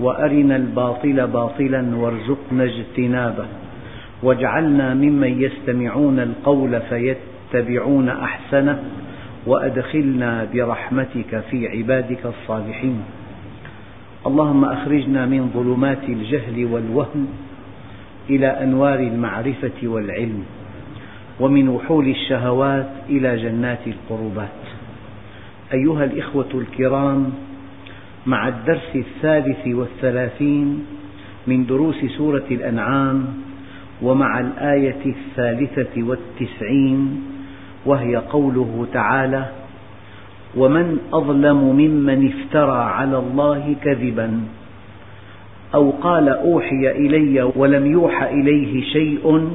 وأرنا الباطل باطلا وارزقنا اجتنابه. واجعلنا ممن يستمعون القول فيتبعون أحسنه وأدخلنا برحمتك في عبادك الصالحين. اللهم أخرجنا من ظلمات الجهل والوهم إلى أنوار المعرفة والعلم ومن وحول الشهوات إلى جنات القربات. أيها الإخوة الكرام مع الدرس الثالث والثلاثين من دروس سورة الأنعام ومع الآية الثالثة والتسعين وهي قوله تعالى ومن أظلم ممن افترى على الله كذبا أو قال أوحي إلي ولم يوحى إليه شيء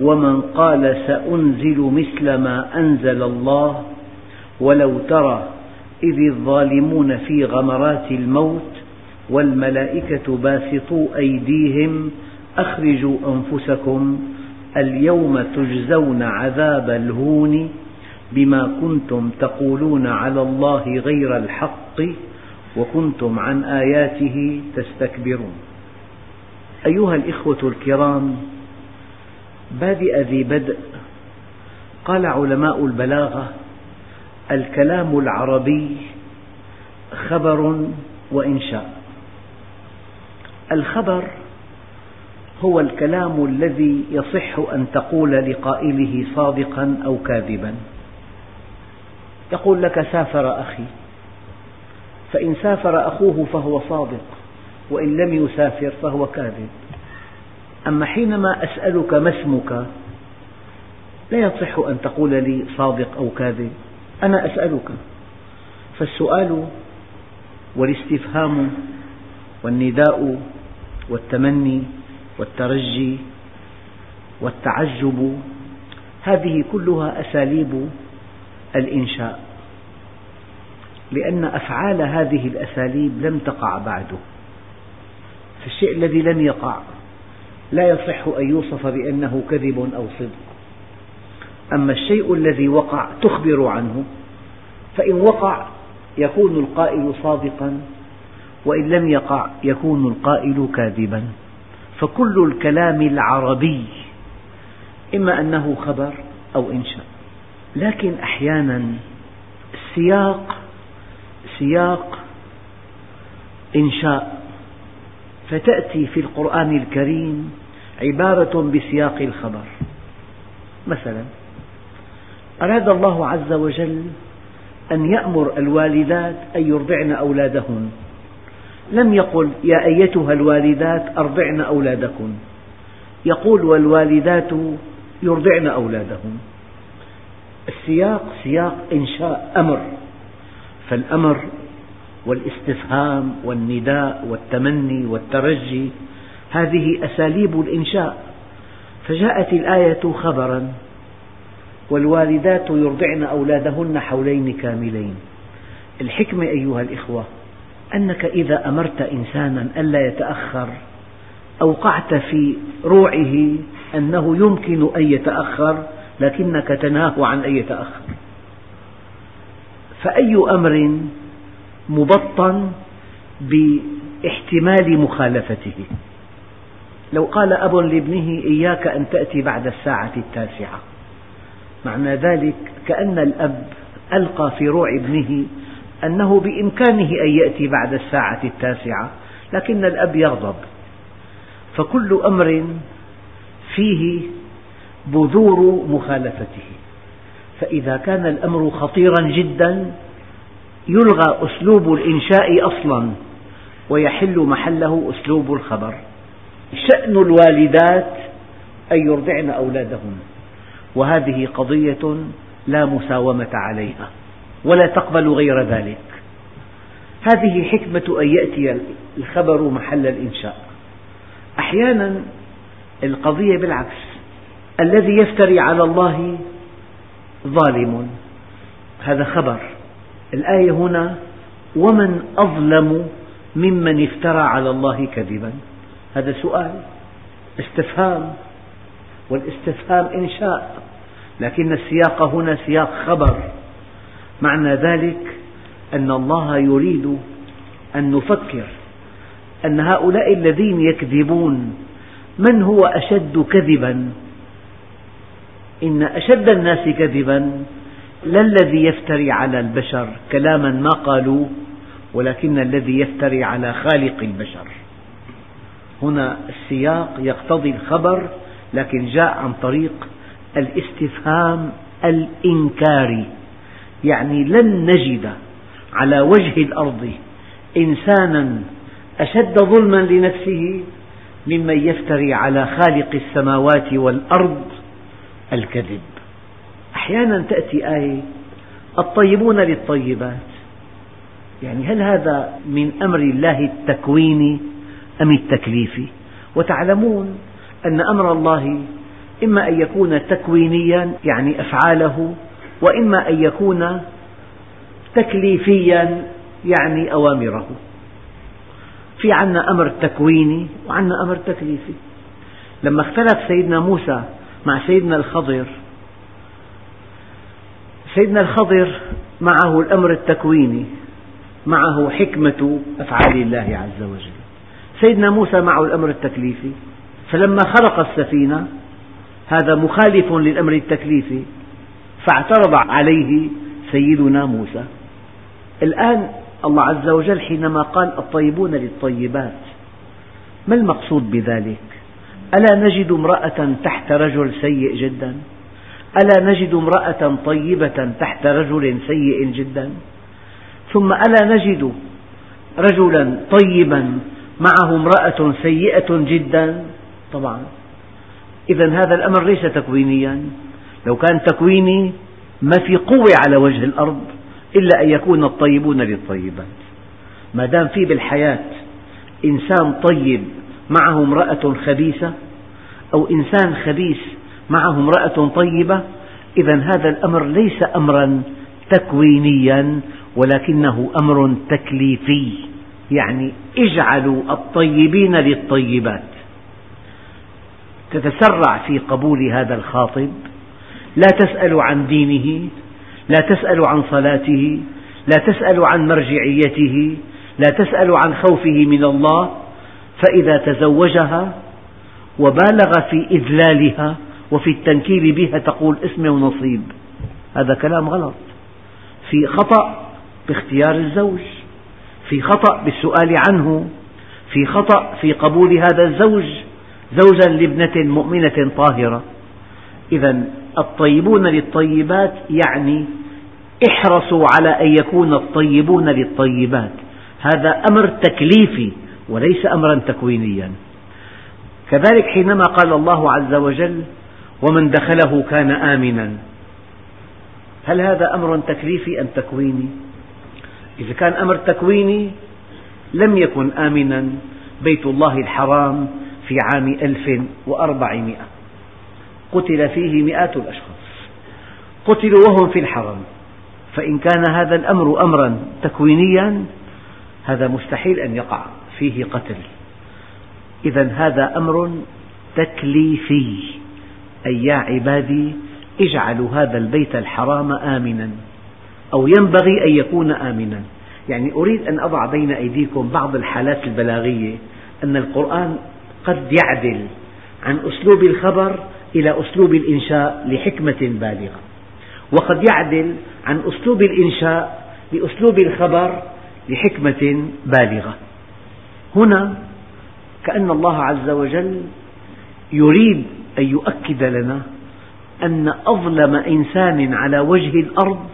ومن قال سأنزل مثل ما أنزل الله ولو ترى إذ الظالمون في غمرات الموت والملائكة باسطو أيديهم أخرجوا أنفسكم اليوم تجزون عذاب الهون بما كنتم تقولون على الله غير الحق وكنتم عن آياته تستكبرون. أيها الإخوة الكرام بادئ ذي بدء قال علماء البلاغة الكلام العربي خبر وإنشاء. الخبر هو الكلام الذي يصح أن تقول لقائله صادقا أو كاذبا. يقول لك سافر أخي فإن سافر أخوه فهو صادق وإن لم يسافر فهو كاذب. أما حينما أسألك ما اسمك لا يصح أن تقول لي صادق أو كاذب. أنا أسألك فالسؤال والاستفهام والنداء والتمني والترجي والتعجب هذه كلها أساليب الإنشاء لأن أفعال هذه الأساليب لم تقع بعد فالشيء الذي لم يقع لا يصح أن يوصف بأنه كذب أو صدق. أما الشيء الذي وقع تخبر عنه فإن وقع يكون القائل صادقا وإن لم يقع يكون القائل كاذبا. فكل الكلام العربي إما أنه خبر أو إنشاء. لكن أحيانا السياق سياق إنشاء. فتأتي في القرآن الكريم عبارة بسياق الخبر. مثلا أراد الله عز وجل أن يأمر الوالدات أن يرضعن أولادهن. لم يقل يا أيتها الوالدات أرضعن أولادكن. يقول والوالدات يرضعن أولادهن. السياق سياق إنشاء أمر. فالأمر والاستفهام والنداء والتمني والترجي هذه أساليب الإنشاء. فجاءت الآية خبرا والوالدات يرضعن أولادهن حولين كاملين. الحكمة أيها الإخوة أنك إذا أمرت إنسانا ألا يتأخر أوقعت في روعه أنه يمكن أن يتأخر لكنك تنهاه عن أن يتأخر. فأي أمر مبطن باحتمال مخالفته؟ لو قال أب لابنه إياك أن تأتي بعد الساعة التاسعة. معنى ذلك كأن الأب ألقى في روع ابنه أنه بإمكانه أن يأتي بعد الساعة التاسعة لكن الأب يغضب. فكل أمر فيه بذور مخالفته. فإذا كان الأمر خطيرا جدا يلغى أسلوب الإنشاء أصلا ويحل محله أسلوب الخبر. شأن الوالدات أن يرضعن أولادهن. وهذه قضية لا مساومة عليها ولا تقبل غير ذلك. هذه حكمة أن يأتي الخبر محل الإنشاء. أحيانا القضية بالعكس الذي يفتري على الله ظالم. هذا خبر. الآية هنا ومن أظلم ممن افترى على الله كذبا. هذا سؤال استفهام. والاستفهام إنشاء. لكن السياق هنا سياق خبر. معنى ذلك أن الله يريد أن نفكر أن هؤلاء الذين يكذبون من هو أشد كذبا؟ إن أشد الناس كذبا لا الذي يفتري على البشر كلاما ما قالوه ولكن الذي يفتري على خالق البشر. هنا السياق يقتضي الخبر لكن جاء عن طريق الاستفهام الإنكاري. يعني لن نجد على وجه الأرض إنسانا أشد ظلما لنفسه ممن يفتري على خالق السماوات والأرض الكذب. أحيانا تأتي آية الطيبون للطيبات. يعني هل هذا من أمر الله التكويني أم التكليفي؟ وتعلمون أن أمر الله إما أن يكون تكوينيا يعني أفعاله وإما أن يكون تكليفيا يعني أوامره. في عنا أمر تكويني وعنا أمر تكليفي. لما اختلف سيدنا موسى مع سيدنا الخضر سيدنا الخضر معه الأمر التكويني معه حكمة أفعال الله عز وجل. سيدنا موسى معه الأمر التكليفي. فلما خلق السفينة هذا مخالف للأمر التكليفي. فاعترض عليه سيدنا موسى. الآن الله عز وجل حينما قال الطيبون للطيبات ما المقصود بذلك؟ ألا نجد امرأة تحت رجل سيء جدا؟ ألا نجد امرأة طيبة تحت رجل سيء جدا؟ ثم ألا نجد رجلا طيبا معه امرأة سيئة جدا؟ طبعا. إذا هذا الأمر ليس تكوينيا. لو كان تكويني ما في قوة على وجه الأرض إلا أن يكون الطيبون للطيبات. ما دام في بالحياة إنسان طيب معه امرأة خبيثة أو إنسان خبيث معه امرأة طيبة إذا هذا الأمر ليس أمرا تكوينيا ولكنه أمر تكليفي يعني اجعلوا الطيبين للطيبات. تتسرع في قبول هذا الخاطب لا تسأل عن دينه لا تسأل عن صلاته لا تسأل عن مرجعيته لا تسأل عن خوفه من الله فإذا تزوجها وبالغ في إذلالها وفي التنكيل بها تقول اسم ونصيب هذا كلام غلط. في خطأ باختيار الزوج في خطأ بالسؤال عنه في خطأ في قبول هذا الزوج زوجا لابنة مؤمنة طاهرة. إذا الطيبون للطيبات يعني احرصوا على أن يكون الطيبون للطيبات. هذا أمر تكليفي وليس أمرا تكوينيا. كذلك حينما قال الله عز وجل ومن دخله كان آمنا. هل هذا أمر تكليفي أم تكويني؟ إذا كان أمر تكويني لم يكن آمنا. بيت الله الحرام في عام ألف وأربعمائة. قتل فيه مئات الأشخاص. قتلوا وهم في الحرم. فإن كان هذا الأمر أمرا تكوينيا هذا مستحيل أن يقع فيه قتل. إذا هذا أمر تكليفي. أي يا عبادي اجعلوا هذا البيت الحرام آمنا. أو ينبغي أن يكون آمنا. يعني أريد أن أضع بين أيديكم بعض الحالات البلاغية. أن القرآن قد يعدل عن أسلوب الخبر إلى أسلوب الإنشاء لحكمة بالغة. وقد يعدل عن أسلوب الإنشاء لأسلوب الخبر لحكمة بالغة. هنا كأن الله عز وجل يريد أن يؤكد لنا أن أظلم إنسان على وجه الأرض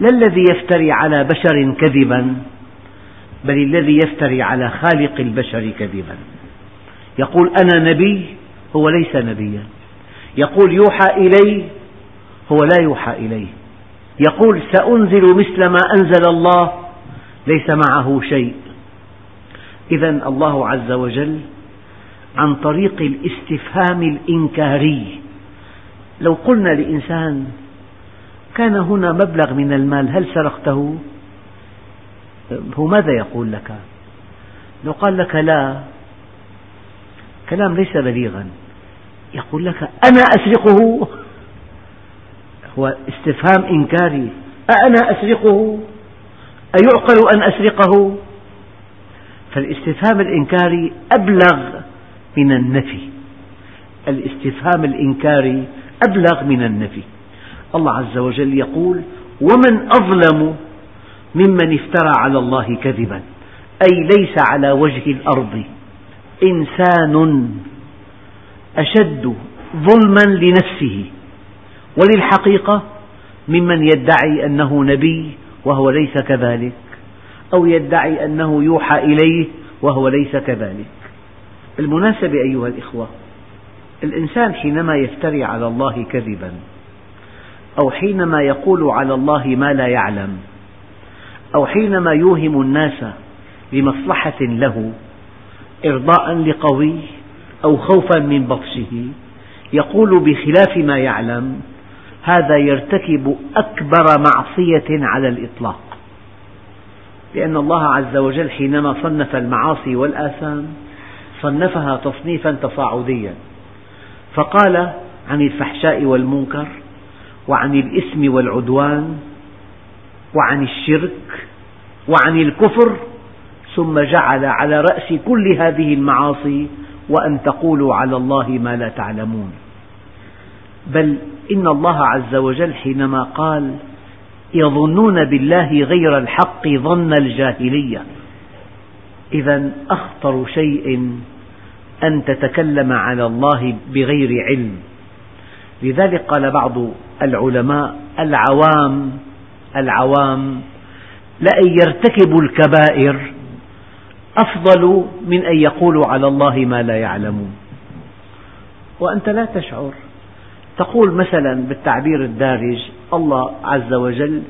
لا الذي يفتري على بشر كذبا بل الذي يفتري على خالق البشر كذبا. يقول أنا نبي هو ليس نبيا يقول يوحى إلي هو لا يوحى إليه يقول سأنزل مثل ما أنزل الله ليس معه شيء إذا الله عز وجل عن طريق الاستفهام الإنكاري لو قلنا لإنسان كان هنا مبلغ من المال هل سرقته؟ هو ماذا يقول لك؟ لو قال لك لا كلام ليس بليغا. يقول لك أنا أسرقه. هو استفهام إنكاري. أأنا أسرقه. أيعقل أن أسرقه. فالاستفهام الإنكاري أبلغ من النفي. الاستفهام الإنكاري أبلغ من النفي. الله عز وجل يقول ومن أظلم ممن افترى على الله كذبا. أي ليس على وجه الأرض. إنسان أشد ظلما لنفسه وللحقيقة ممن يدعي أنه نبي وهو ليس كذلك أو يدعي أنه يوحى إليه وهو ليس كذلك. بالمناسبة أيها الإخوة الإنسان حينما يفتري على الله كذبا أو حينما يقول على الله ما لا يعلم أو حينما يوهم الناس لمصلحة له إرضاء لقوي أو خوفا من بطشه. يقول بخلاف ما يعلم هذا يرتكب أكبر معصية على الإطلاق. لأن الله عز وجل حينما صنف المعاصي والآثام صنفها تصنيفا تصاعديا. فقال عن الفحشاء والمنكر وعن الإثم والعدوان وعن الشرك وعن الكفر ثم جعل على رأس كل هذه المعاصي وأن تقولوا على الله ما لا تعلمون. بل إن الله عز وجل حينما قال يظنون بالله غير الحق ظن الجاهلية. إذا أخطر شيء أن تتكلم على الله بغير علم. لذلك قال بعض العلماء العوام العوام لأن يرتكبوا الكبائر أفضل من أن يقولوا على الله ما لا يعلمون. وأنت لا تشعر. تقول مثلا بالتعبير الدارج الله عز وجل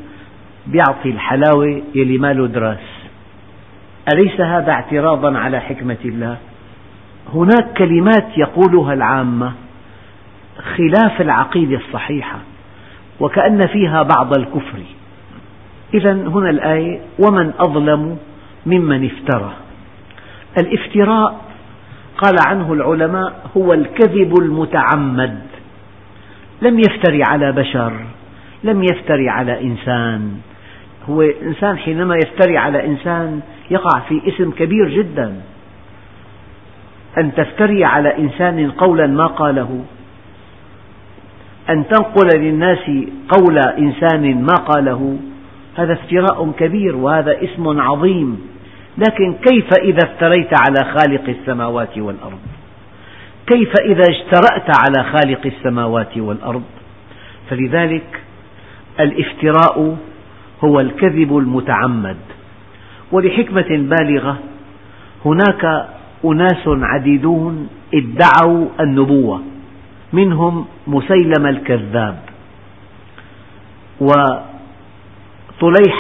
يعطي الحلاوة يلي ما له دراس. أليس هذا اعتراضا على حكمة الله؟ هناك كلمات يقولها العامة خلاف العقيدة الصحيحة وكأن فيها بعض الكفر. إذا هنا الآية ومن أظلم ممن افترى. الافتراء. قال عنه العلماء هو الكذب المتعمد. لم يفتري على بشر لم يفتري على إنسان. هو إنسان حينما يفتري على إنسان يقع في إثم كبير جدا. أن تفتري على إنسان قولا ما قاله. أن تنقل للناس قول إنسان ما قاله. هذا افتراء كبير وهذا اسم عظيم. لكن كيف إذا افتريت على خالق السماوات والأرض؟ كيف إذا اجترأت على خالق السماوات والأرض؟ فلذلك الافتراء هو الكذب المتعمد. ولحكمة بالغة هناك أناس عديدون ادعوا النبوة منهم مسيلم الكذاب وطليح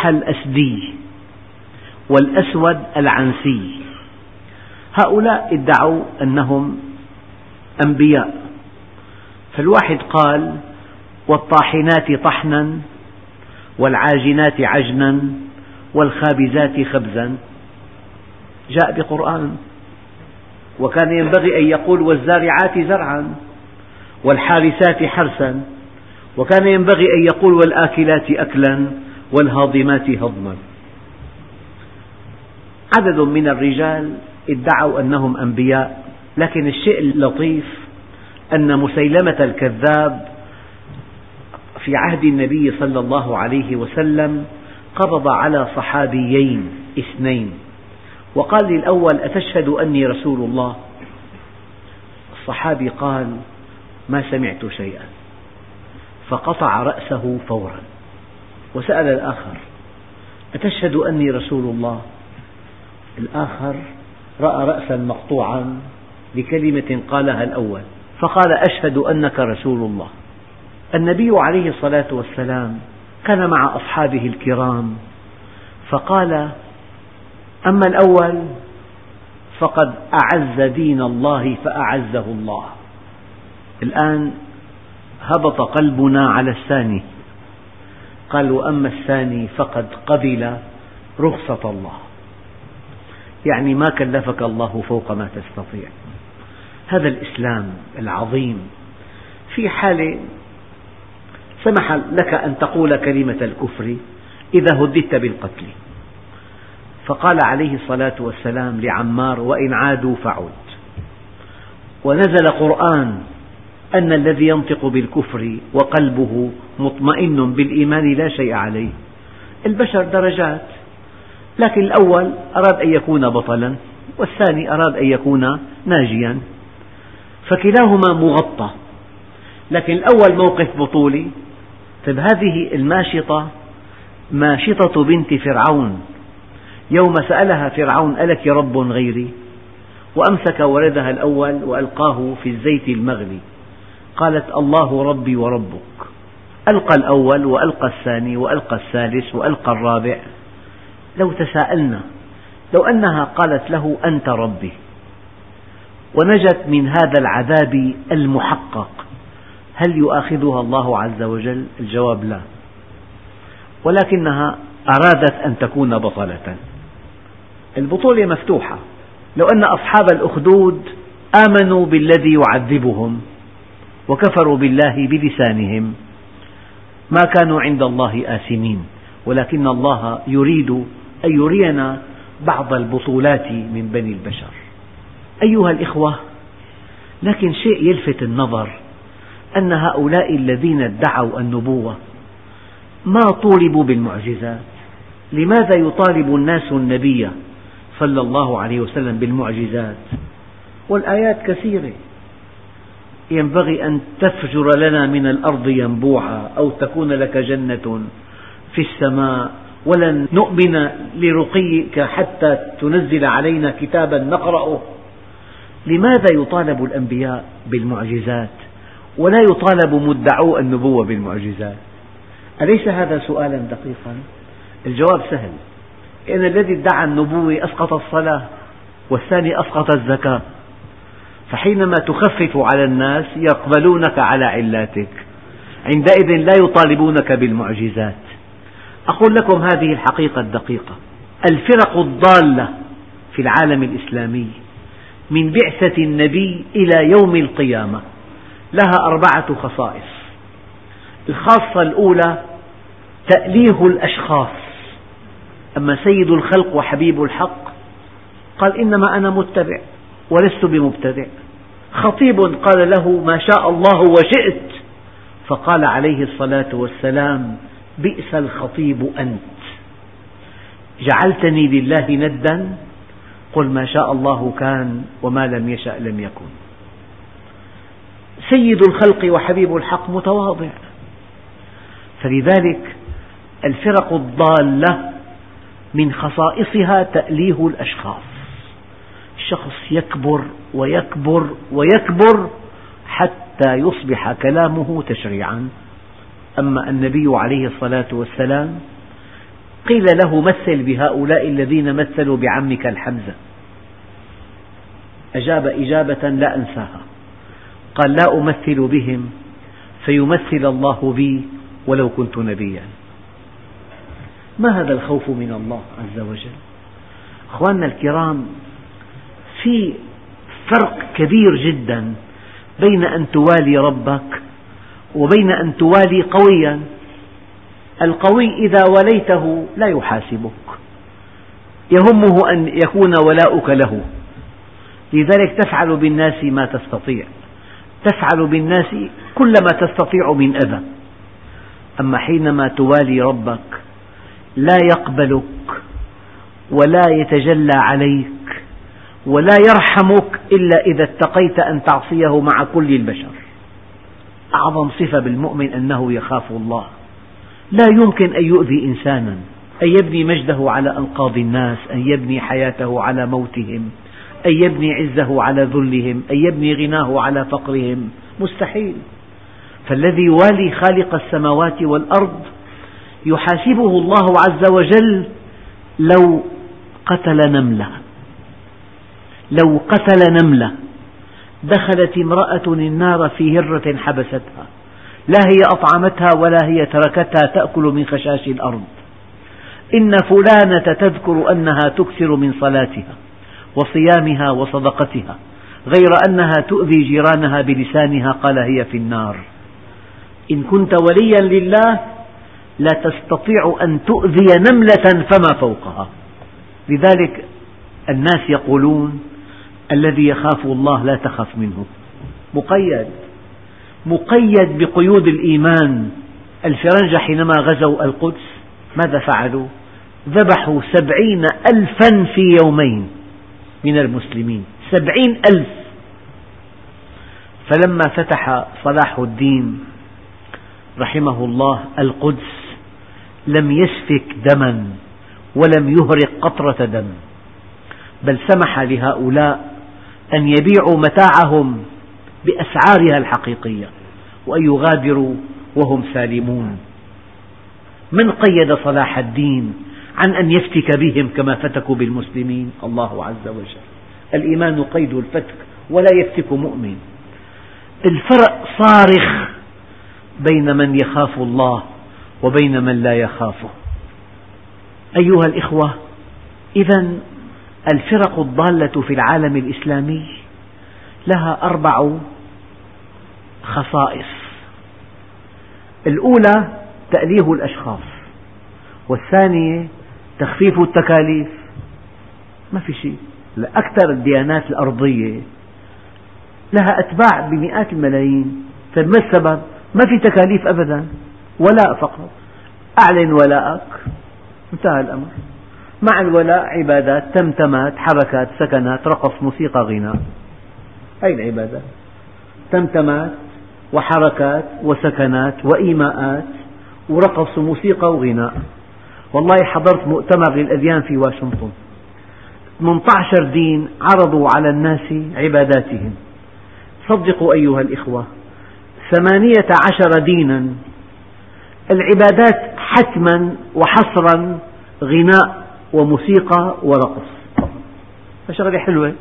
الأسدي. والأسود العنسي. هؤلاء ادعوا أنهم أنبياء. فالواحد قال والطاحنات طحنا والعاجنات عجنا والخابزات خبزا. جاء بقرآن وكان ينبغي أن يقول والزارعات زرعا والحارسات حرسا. وكان ينبغي أن يقول والآكلات أكلا والهاضمات هضما. عدد من الرجال ادعوا أنهم أنبياء لكن الشيء اللطيف أن مسيلمة الكذاب في عهد النبي صلى الله عليه وسلم قبض على صحابيين اثنين وقال للأول أتشهد أني رسول الله؟ الصحابي قال ما سمعت شيئا. فقطع رأسه فورا. وسأل الآخر أتشهد أني رسول الله؟ الآخر رأى رأسا مقطوعا بكلمة قالها الأول فقال أشهد أنك رسول الله. النبي عليه الصلاة والسلام كان مع أصحابه الكرام فقال أما الأول فقد أعز دين الله فأعزه الله. الآن هبط قلبنا على الثاني قال وأما الثاني فقد قبل رخصة الله. يعني ما كلفك الله فوق ما تستطيع. هذا الإسلام العظيم في حالة سمح لك أن تقول كلمة الكفر إذا هددت بالقتل. فقال عليه الصلاة والسلام لعمار وإن عادوا فعد. ونزل قرآن أن الذي ينطق بالكفر وقلبه مطمئن بالإيمان لا شيء عليه. البشر درجات. لكن الأول أراد أن يكون بطلا والثاني أراد أن يكون ناجيا. فكلاهما مغطى. لكن الأول موقف بطولي. طيب هذه الماشطة ماشطة بنت فرعون. يوم سألها فرعون ألك رب غيري؟ وأمسك ولدها الأول وألقاه في الزيت المغلي. قالت الله ربي وربك. ألقى الأول وألقى الثاني وألقى الثالث وألقى الرابع. لو تساءلنا لو أنها قالت له أنت ربي ونجت من هذا العذاب المحقق هل يؤاخذها الله عز وجل؟ الجواب لا، ولكنها أرادت أن تكون بطلة، البطولة مفتوحة، لو أن أصحاب الأخدود آمنوا بالذي يعذبهم وكفروا بالله بلسانهم ما كانوا عند الله آثمين، ولكن الله يريد أن يرينا بعض البطولات من بني البشر. أيها الإخوة، لكن شيء يلفت النظر أن هؤلاء الذين ادعوا النبوة ما طولبوا بالمعجزات، لماذا يطالب الناس النبي صلى الله عليه وسلم بالمعجزات؟ والآيات كثيرة، ينبغي أن تفجر لنا من الأرض ينبوعا أو تكون لك جنة في السماء ولن نؤمن لرقيك حتى تنزل علينا كتابا نقرأه. لماذا يطالب الأنبياء بالمعجزات؟ ولا يطالب مدعو النبوة بالمعجزات؟ أليس هذا سؤالا دقيقا؟ الجواب سهل. إن الذي ادعى النبوة أسقط الصلاة والثاني أسقط الزكاة. فحينما تخفف على الناس يقبلونك على علاتك. عندئذ لا يطالبونك بالمعجزات. أقول لكم هذه الحقيقة الدقيقة. الفرق الضالة في العالم الإسلامي من بعثة النبي إلى يوم القيامة لها أربعة خصائص. الخاصة الأولى تأليه الأشخاص. أما سيد الخلق وحبيب الحق قال إنما أنا متبع ولست بمبتدع. خطيب قال له ما شاء الله وشئت. فقال عليه الصلاة والسلام بئس الخطيب أنت. جعلتني لله ندا قل ما شاء الله كان وما لم يشأ لم يكن. سيد الخلق وحبيب الحق متواضع. فلذلك الفرق الضالة من خصائصها تأليه الأشخاص. الشخص يكبر ويكبر ويكبر حتى يصبح كلامه تشريعا. أما النبي عليه الصلاة والسلام قيل له مثل بهؤلاء الذين مثلوا بعمك الحمزة. أجاب إجابة لا أنساها. قال لا أمثل بهم فيمثل الله بي ولو كنت نبيا. ما هذا الخوف من الله عز وجل؟ أخواننا الكرام في فرق كبير جدا بين أن توالي ربك وبين أن توالي قويا. القوي إذا وليته لا يحاسبك. يهمه أن يكون ولاؤك له. لذلك تفعل بالناس ما تستطيع. تفعل بالناس كل ما تستطيع من أذى. أما حينما توالي ربك لا يقبلك ولا يتجلى عليك ولا يرحمك إلا إذا اتقيت أن تعصيه مع كل البشر. أعظم صفة بالمؤمن أنه يخاف الله. لا يمكن أن يؤذي إنسانا أن يبني مجده على أنقاض الناس أن يبني حياته على موتهم أن يبني عزه على ذلهم أن يبني غناه على فقرهم. مستحيل. فالذي يوالي خالق السماوات والأرض يحاسبه الله عز وجل لو قتل نملة. لو قتل نملة. دخلت امرأة النار في هرة حبستها. لا هي أطعمتها ولا هي تركتها تأكل من خشاش الأرض. إن فلانة تذكر أنها تكثر من صلاتها وصيامها وصدقتها غير أنها تؤذي جيرانها بلسانها قال هي في النار. إن كنت وليا لله لا تستطيع أن تؤذي نملة فما فوقها. لذلك الناس يقولون الذي يخاف الله لا تخف منه. مقيد. مقيد بقيود الإيمان. الفرنجة حينما غزوا القدس ماذا فعلوا؟ ذبحوا سبعين ألفا في يومين من المسلمين. سبعين ألف. فلما فتح صلاح الدين رحمه الله القدس لم يسفك دما ولم يهرق قطرة دم بل سمح لهؤلاء أن يبيعوا متاعهم بأسعارها الحقيقية وأن يغادروا وهم سالمون. من قيد صلاح الدين عن أن يفتك بهم كما فتكوا بالمسلمين؟ الله عز وجل. الإيمان قيد الفتك ولا يفتك مؤمن. الفرق صارخ بين من يخاف الله وبين من لا يخافه. أيها الإخوة إذا الفرق الضالة في العالم الإسلامي لها أربع خصائص. الأولى تأليه الأشخاص والثانية تخفيف التكاليف. ما في شيء. أكثر الديانات الأرضية لها أتباع بمئات الملايين. طيب ما السبب؟ ما في تكاليف أبدا ولاء فقط. أعلن ولاءك. انتهى الأمر. مع الولاء عبادات تمتمات حركات سكنات رقص موسيقى غناء. هذه العبادات تمتمات وحركات وسكنات وإيماءات ورقص وموسيقى وغناء. والله حضرت مؤتمر للأديان في واشنطن. 18 دين عرضوا على الناس عباداتهم. صدقوا أيها الإخوة ثمانية عشر دينا. العبادات حتما وحصرا غناء. وموسيقى ورقص. شغلة حلوة.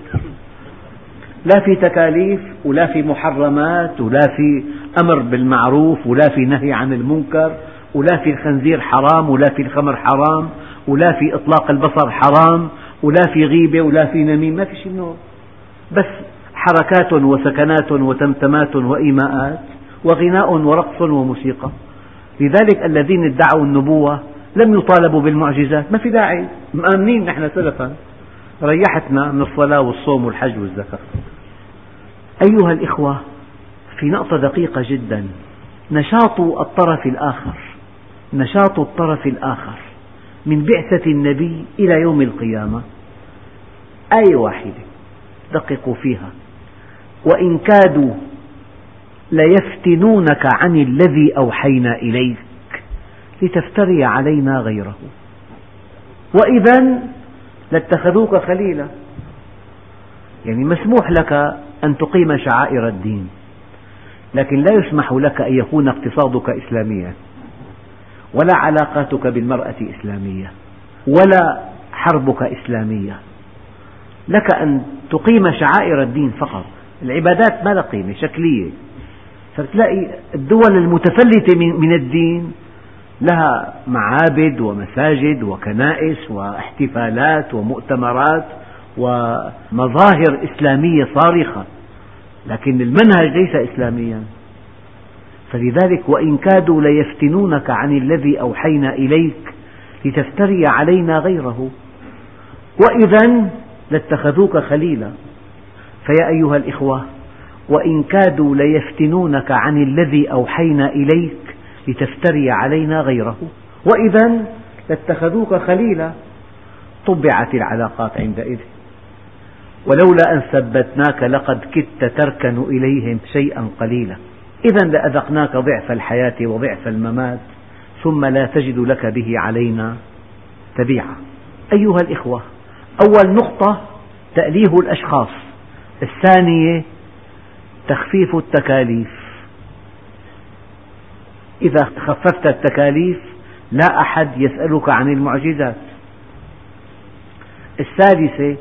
لا في تكاليف ولا في محرمات ولا في أمر بالمعروف ولا في نهي عن المنكر ولا في الخنزير حرام ولا في الخمر حرام ولا في إطلاق البصر حرام ولا في غيبة ولا في نميمة. ما في شيء منه بس حركات وسكنات وتمتمات وإيماءات وغناء ورقص وموسيقى. لذلك الذين ادعوا النبوة لم يطالبوا بالمعجزات ما في داعي. مآمنين نحن سلفا. ريحتنا من الصلاة والصوم والحج والزكاة. أيها الإخوة في نقطة دقيقة جدا. نشاط الطرف الآخر. نشاط الطرف الآخر. من بعثة النبي إلى يوم القيامة. آية واحدة. دققوا فيها. وإن كادوا ليفتنونك عن الذي أوحينا إليك. لتفتري علينا غيره. وإذا لاتخذوك خليلا. يعني مسموح لك أن تقيم شعائر الدين لكن لا يسمح لك أن يكون اقتصادك إسلاميا ولا علاقاتك بالمرأة إسلامية ولا حربك إسلامية. لك أن تقيم شعائر الدين فقط. العبادات ما لها قيمة شكلية. فتلاقي الدول المتفلتة من الدين لها معابد ومساجد وكنائس واحتفالات ومؤتمرات ومظاهر إسلامية صارخة. لكن المنهج ليس إسلاميا. فلذلك وإن كادوا ليفتنونك عن الذي أوحينا إليك لتفتري علينا غيره. وإذا لاتخذوك خليلا. فيا أيها الإخوة وإن كادوا ليفتنونك عن الذي أوحينا إليك لتفتري علينا غيره. وإذا لاتخذوك خليلا طبعت العلاقات عندئذ. ولولا أن ثبتناك لقد كدت تركن إليهم شيئا قليلا. إذا لأذقناك ضعف الحياة وضعف الممات ثم لا تجد لك به علينا تبيعا. أيها الإخوة أول نقطة تأليه الأشخاص الثانية تخفيف التكاليف. إذا خففت التكاليف لا أحد يسألك عن المعجزات. الثالثة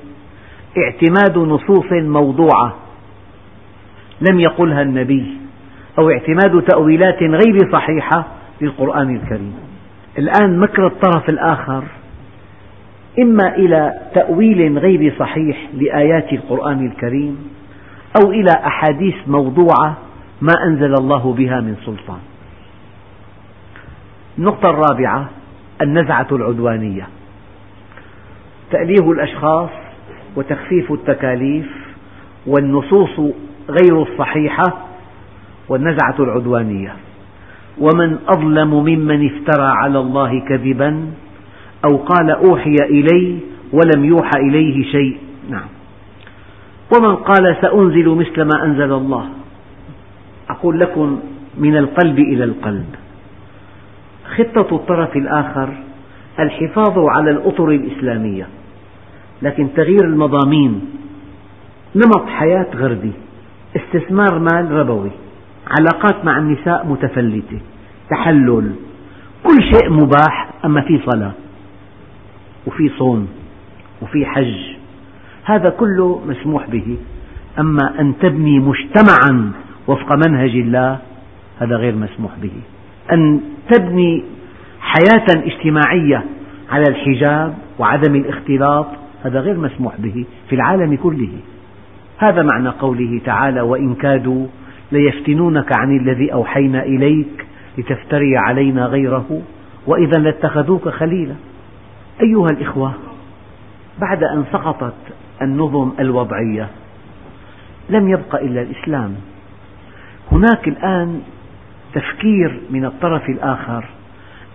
اعتماد نصوص موضوعة. لم يقلها النبي. أو اعتماد تأويلات غير صحيحة للقرآن الكريم. الآن مكر الطرف الآخر. إما إلى تأويل غير صحيح لآيات القرآن الكريم أو إلى أحاديث موضوعة ما أنزل الله بها من سلطان. النقطة الرابعة النزعة العدوانية. تأليه الأشخاص وتخفيف التكاليف والنصوص غير الصحيحة والنزعة العدوانية. ومن أظلم ممن افترى على الله كذبا أو قال أوحي إلي ولم يوحى إليه شيء. نعم. ومن قال سأنزل مثل ما أنزل الله. أقول لكم من القلب إلى القلب. خطة الطرف الآخر الحفاظ على الأطر الإسلامية لكن تغيير المضامين نمط حياة غربي استثمار مال ربوي علاقات مع النساء متفلتة تحلل كل شيء مباح أما في صلاة وفي صوم وفي حج هذا كله مسموح به. أما أن تبني مجتمعا وفق منهج الله هذا غير مسموح به. أن تبني حياة اجتماعية على الحجاب وعدم الاختلاط هذا غير مسموح به في العالم كله. هذا معنى قوله تعالى وإن كادوا ليفتنونك عن الذي أوحينا إليك لتفتري علينا غيره وإذا لاتخذوك خليلا. أيها الإخوة بعد أن سقطت النظم الوضعية لم يبق إلا الإسلام. هناك الآن تفكير من الطرف الآخر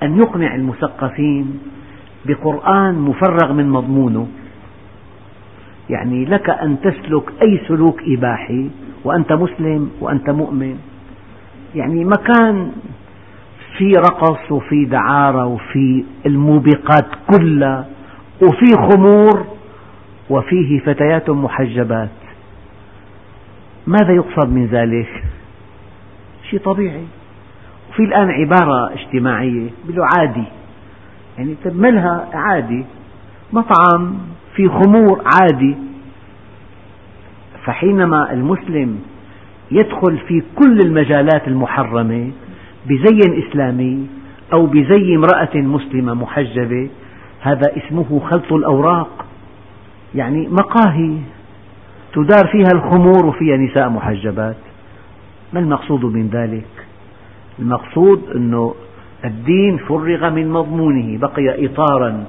أن يقنع المثقفين بقرآن مفرغ من مضمونه. يعني لك أن تسلك أي سلوك إباحي وأنت مسلم وأنت مؤمن. يعني مكان في رقص وفي دعارة وفي الموبقات كلها وفي خمور وفيه فتيات محجبات. ماذا يقصد من ذلك؟ شيء طبيعي. وفي الآن عبارة اجتماعية بيقولوا عادي. يعني ملها عادي مطعم في خمور عادي. فحينما المسلم يدخل في كل المجالات المحرمة بزي إسلامي أو بزي امرأة مسلمة محجبة هذا اسمه خلط الأوراق. يعني مقاهي تدار فيها الخمور وفيها نساء محجبات. ما المقصود من ذلك؟ المقصود أنه الدين فرغ من مضمونه بقي إطارا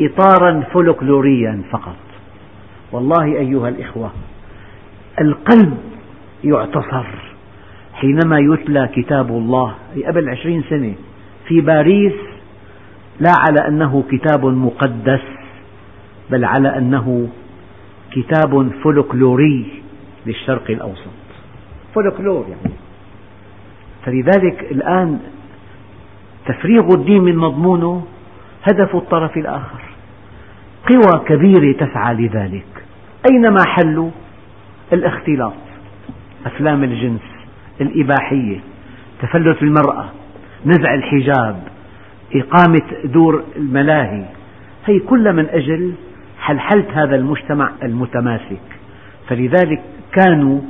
إطارا فولكلوريا فقط. والله أيها الإخوة القلب يعتصر حينما يتلى كتاب الله قبل عشرين سنة في باريس لا على أنه كتاب مقدس بل على أنه كتاب فولكلوري للشرق الأوسط. فولكلور يعني. فلذلك الآن تفريغ الدين من مضمونه هدف الطرف الآخر. قوى كبيرة تسعى لذلك. أين محل الاختلاط. أفلام الجنس الإباحية تفلت المرأة نزع الحجاب إقامة دور الملاهي. هي كل من أجل حلحلة هذا المجتمع المتماسك. فلذلك كانوا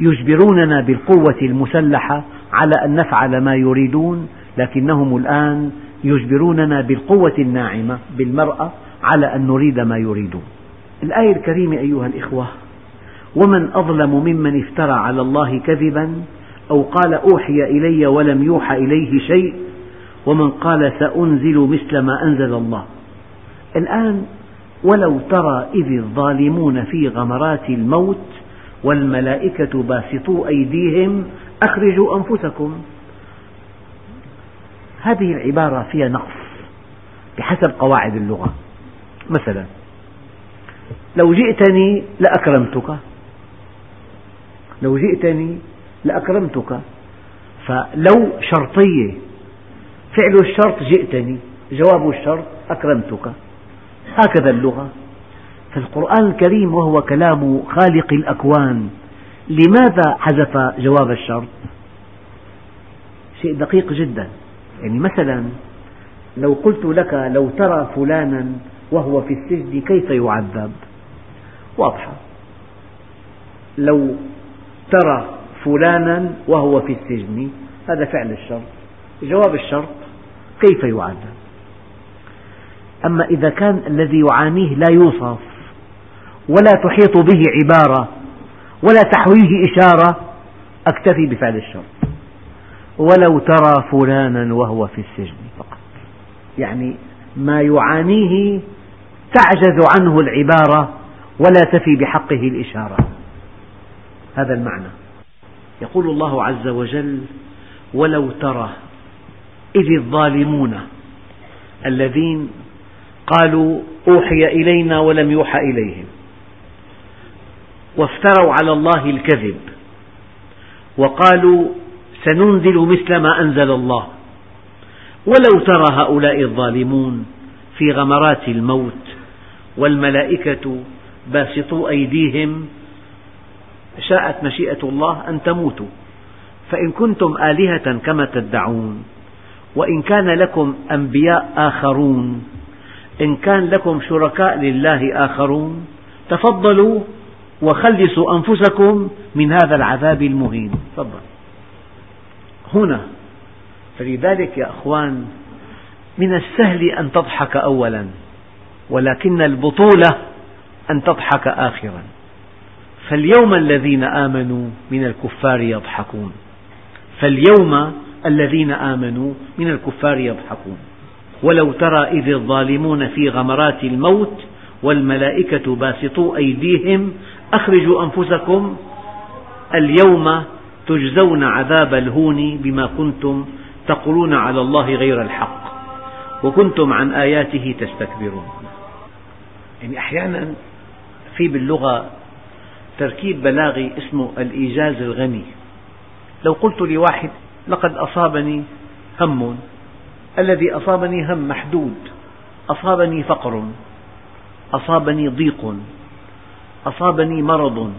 يجبروننا بالقوة المسلحة على أن نفعل ما يريدون لكنهم الآن يجبروننا بالقوة الناعمة بالمرأة على أن نريد ما يريدون. الآية الكريمة أيها الإخوة ومن أظلم ممن افترى على الله كذبا أو قال أوحي إلي ولم يوحى إليه شيء ومن قال سأنزل مثل ما أنزل الله. الآن ولو ترى إذ الظالمون في غمرات الموت والملائكة باسطو أيديهم أخرجوا أنفسكم. هذه العبارة فيها نقص بحسب قواعد اللغة. مثلا لو جئتني لأكرمتك. لو جئتني لأكرمتك. فلو شرطية فعل الشرط جئتني جواب الشرط أكرمتك. هكذا اللغة. فالقرآن الكريم وهو كلام خالق الأكوان. لماذا حذف جواب الشرط؟ شيء دقيق جدا. يعني مثلا لو قلت لك لو ترى فلانا وهو في السجن كيف يعذب؟ واضحة. لو ترى فلانا وهو في السجن هذا فعل الشرط جواب الشرط كيف يعذب؟ أما إذا كان الذي يعانيه لا يوصف ولا تحيط به عبارة ولا تحويه إشارة أكتفي بفعل الشرط ولو ترى فلانا وهو في السجن فقط. يعني ما يعانيه تعجز عنه العبارة ولا تفي بحقه الإشارة. هذا المعنى. يقول الله عز وجل ولو ترى إذ الظالمون الذين قالوا أوحي إلينا ولم يوحى إليهم وافتروا على الله الكذب وقالوا سننزل مثل ما أنزل الله ولو ترى هؤلاء الظالمون في غمرات الموت والملائكة باسطوا أيديهم شاءت مشيئة الله أن تموتوا فإن كنتم آلهة كما تدعون وإن كان لكم أنبياء آخرون إن كان لكم شركاء لله آخرون تفضلوا وخلصوا أنفسكم من هذا العذاب المهين. تفضل. هنا فلذلك يا أخوان من السهل أن تضحك أولا ولكن البطولة أن تضحك آخرا. فاليوم الذين آمنوا من الكفار يضحكون. فاليوم الذين آمنوا من الكفار يضحكون. ولو ترى إذ الظالمون في غمرات الموت والملائكة باسطوا أيديهم أخرجوا أنفسكم اليوم تجزون عذاب الهون بما كنتم تقولون على الله غير الحق وكنتم عن آياته تستكبرون. يعني أحيانا في باللغة تركيب بلاغي اسمه الإيجاز الغني. لو قلت لواحد لقد أصابني هم الذي أصابني هم محدود أصابني فقر أصابني ضيق أصابني مرض.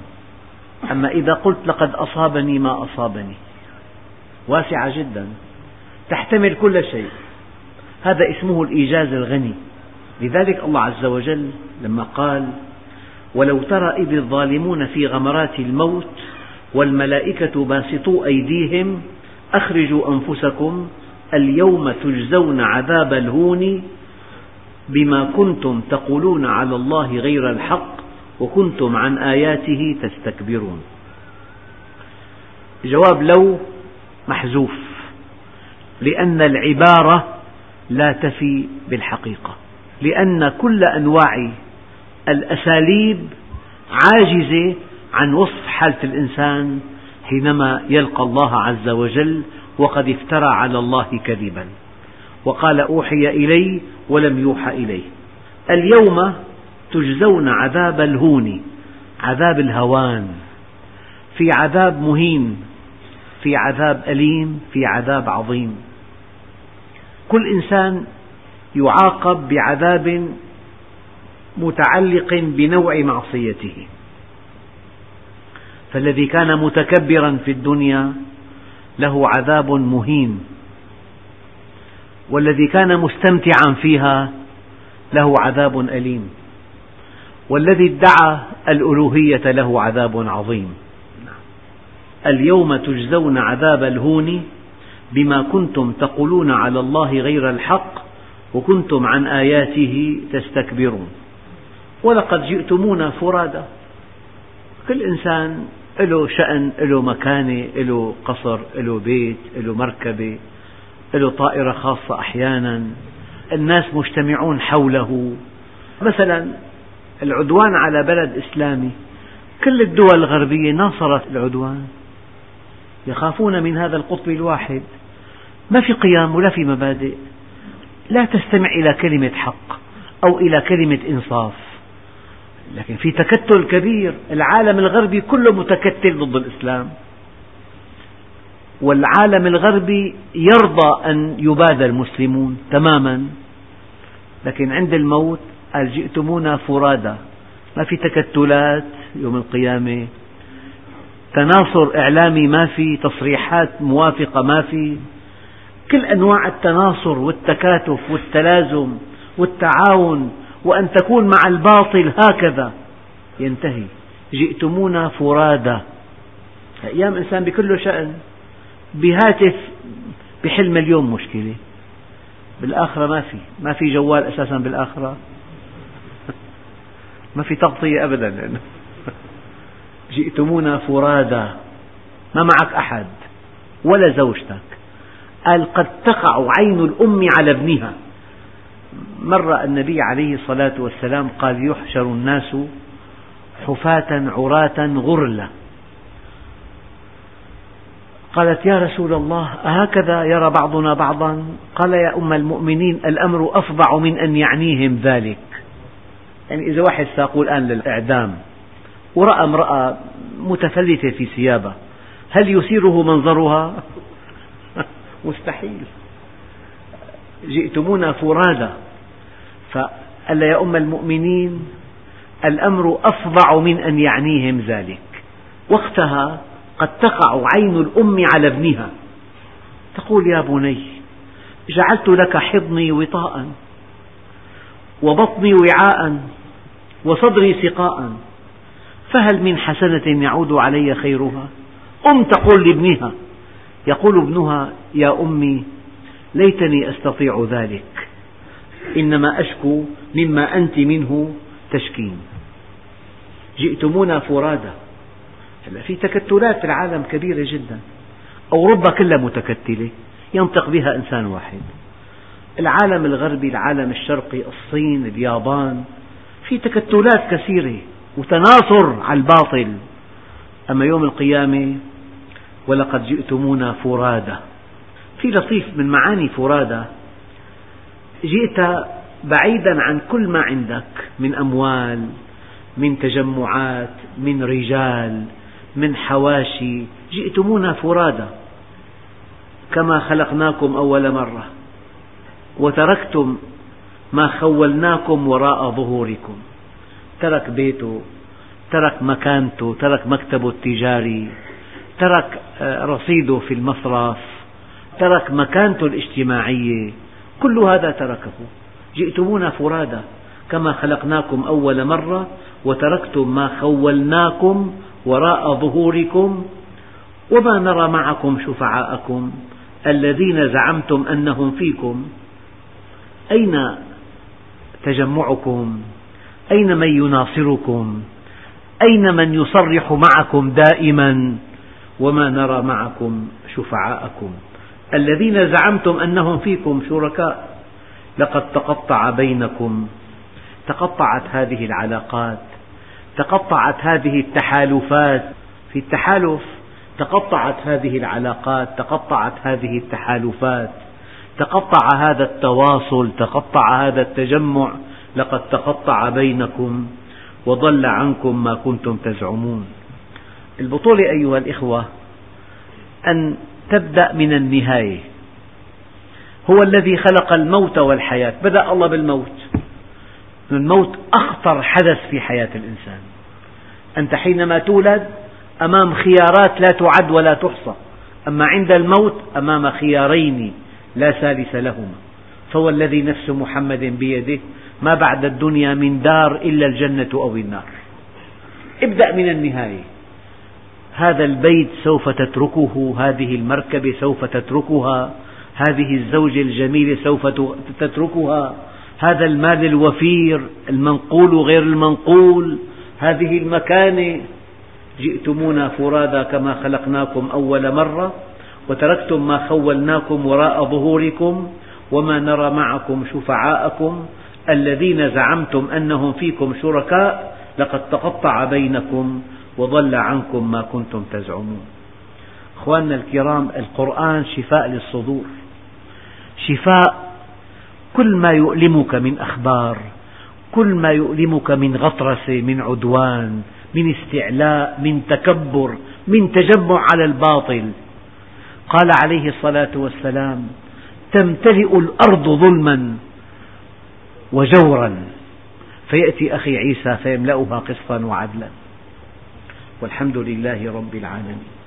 أما إذا قلت لقد أصابني ما أصابني. واسعة جدا. تحتمل كل شيء. هذا اسمه الإيجاز الغني. لذلك الله عز وجل لما قال ولو ترى إذ الظالمون في غمرات الموت والملائكة باسطوا أيديهم أخرجوا أنفسكم اليوم تجزون عذاب الهون بما كنتم تقولون على الله غير الحق وكنتم عن آياته تستكبرون. جواب لو محذوف لأن العبارة لا تفي بالحقيقة لأن كل أنواع الأساليب عاجزة عن وصف حالة الإنسان حينما يلقى الله عز وجل وقد افترى على الله كذبا. وقال أوحي إلي ولم يوحى إليه. اليوم تجزون عذاب الهون عذاب الهوان في عذاب مهين في عذاب أليم في عذاب عظيم. كل إنسان يعاقب بعذاب متعلق بنوع معصيته. فالذي كان متكبرا في الدنيا له عذاب مهين. والذي كان مستمتعا فيها له عذاب أليم. والذي ادعى الألوهية له عذاب عظيم. اليوم تجزون عذاب الهون بما كنتم تقولون على الله غير الحق وكنتم عن آياته تستكبرون. ولقد جئتمونا فرادا. كل إنسان له شأن له مكانة له قصر له بيت له مركبة له طائرة خاصة أحيانا. الناس مجتمعون حوله. مثلا العدوان على بلد إسلامي. كل الدول الغربية ناصرت العدوان. يخافون من هذا القطب الواحد. ما في قيم ولا في مبادئ. لا تستمع إلى كلمة حق أو إلى كلمة إنصاف. لكن في تكتل كبير. العالم الغربي كله متكتل ضد الإسلام. والعالم الغربي يرضى أن يبادى المسلمون تماما. لكن عند الموت قال جئتمونا فرادى ما في تكتلات يوم القيامة. تناصر إعلامي ما في تصريحات موافقة ما في. كل أنواع التناصر والتكاتف والتلازم والتعاون وأن تكون مع الباطل هكذا. ينتهي. جئتمونا فرادى أيام إنسان بكل شأن بهاتف بحل مليون مشكلة. بالآخرة ما في. ما في جوال أساسا بالآخرة. ما في تغطية أبدا. جئتمونا فرادى ما معك أحد ولا زوجتك. قال قد تقع عين الأم على ابنها. مر النبي عليه الصلاة والسلام قال يحشر الناس حفاة عراة غرلا. قالت يا رسول الله أهكذا يرى بعضنا بعضا؟ قال يا أم المؤمنين الأمر أفظع من أن يعنيهم ذلك. يعني إذا واحد ساقوا الآن للإعدام ورأى امرأة متفلتة في ثيابها هل يثيره منظرها؟ مستحيل. جئتمونا فرادى. فقال يا أم المؤمنين الأمر أفظع من أن يعنيهم ذلك. وقتها قد تقع عين الأم على ابنها. تقول يا بني جعلت لك حضني وطاء وبطني وعاء وصدري سقاء. فهل من حسنة يعود علي خيرها؟ أم تقول لابنها. يقول ابنها يا أمي ليتني أستطيع ذلك. إنما أشكو مما أنت منه تشكين. جئتمونا فرادى. هلا في تكتلات في العالم كبيرة جدا. أوروبا كلها متكتلة. ينطق بها إنسان واحد. العالم الغربي العالم الشرقي الصين اليابان في تكتلات كثيرة وتناصر على الباطل. أما يوم القيامة ولقد جئتمونا فرادى. في لطيف من معاني فرادى. جئت بعيدا عن كل ما عندك من أموال من تجمعات من رجال من حواشي. جئتمونا فرادى. كما خلقناكم أول مرة. وتركتم ما خولناكم وراء ظهوركم. ترك بيته ترك مكانته ترك مكتبه التجاري ترك آه، رصيده في المصرف ترك مكانته الاجتماعية. كل هذا تركه. جئتمونا فرادى كما خلقناكم أول مرة وتركتم ما خولناكم وراء ظهوركم. وما نرى معكم شفعاءكم الذين زعمتم أنهم فيكم. أين تجمعكم؟ أين من يناصركم؟ أين من يصرح معكم دائما؟ وما نرى معكم شفعاءكم. الذين زعمتم أنهم فيكم شركاء لقد تقطع بينكم. تقطعت هذه العلاقات. تقطعت هذه التحالفات. في التحالف تقطعت هذه العلاقات. تقطعت هذه التحالفات. تقطع هذا التواصل تقطع هذا التجمع لقد تقطع بينكم وضل عنكم ما كنتم تزعمون. البطولة أيها الإخوة أن تبدأ من النهاية. هو الذي خلق الموت والحياة. بدأ الله بالموت. الموت أخطر حدث في حياة الإنسان. أنت حينما تولد أمام خيارات لا تعد ولا تحصى. أما عند الموت أمام خيارين لا ثالث لهما. فهو الذي نفس محمد بيده ما بعد الدنيا من دار إلا الجنة أو النار. ابدأ من النهاية. هذا البيت سوف تتركه هذه المركبة سوف تتركها هذه الزوجة الجميلة سوف تتركها هذا المال الوفير المنقول وغير المنقول هذه المكانة جئتمونا فرادى كما خلقناكم أول مرة. وتركتم ما خولناكم وراء ظهوركم وما نرى معكم شفعاءكم الذين زعمتم أنهم فيكم شركاء لقد تقطع بينكم وضل عنكم ما كنتم تزعمون. أخواننا الكرام القرآن شفاء للصدور. شفاء كل ما يؤلمك من أخبار كل ما يؤلمك من غطرسة من عدوان من استعلاء من تكبر من تجمع على الباطل. قال عليه الصلاة والسلام تمتلئ الأرض ظلما وجورا فيأتي أخي عيسى فيملأها قسطا وعدلا. والحمد لله رب العالمين.